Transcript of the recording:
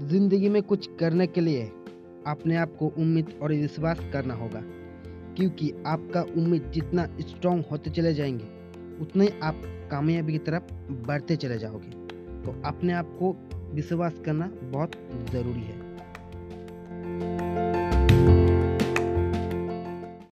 ज़िंदगी में कुछ करने के लिए अपने आप को उम्मीद और विश्वास करना होगा, क्योंकि आपका उम्मीद जितना स्ट्रांग होते चले जाएँगे, उतना ही आप कामयाबी की तरफ़ बढ़ते चले जाओगे। तो अपने आप को विश्वास करना बहुत ज़रूरी है।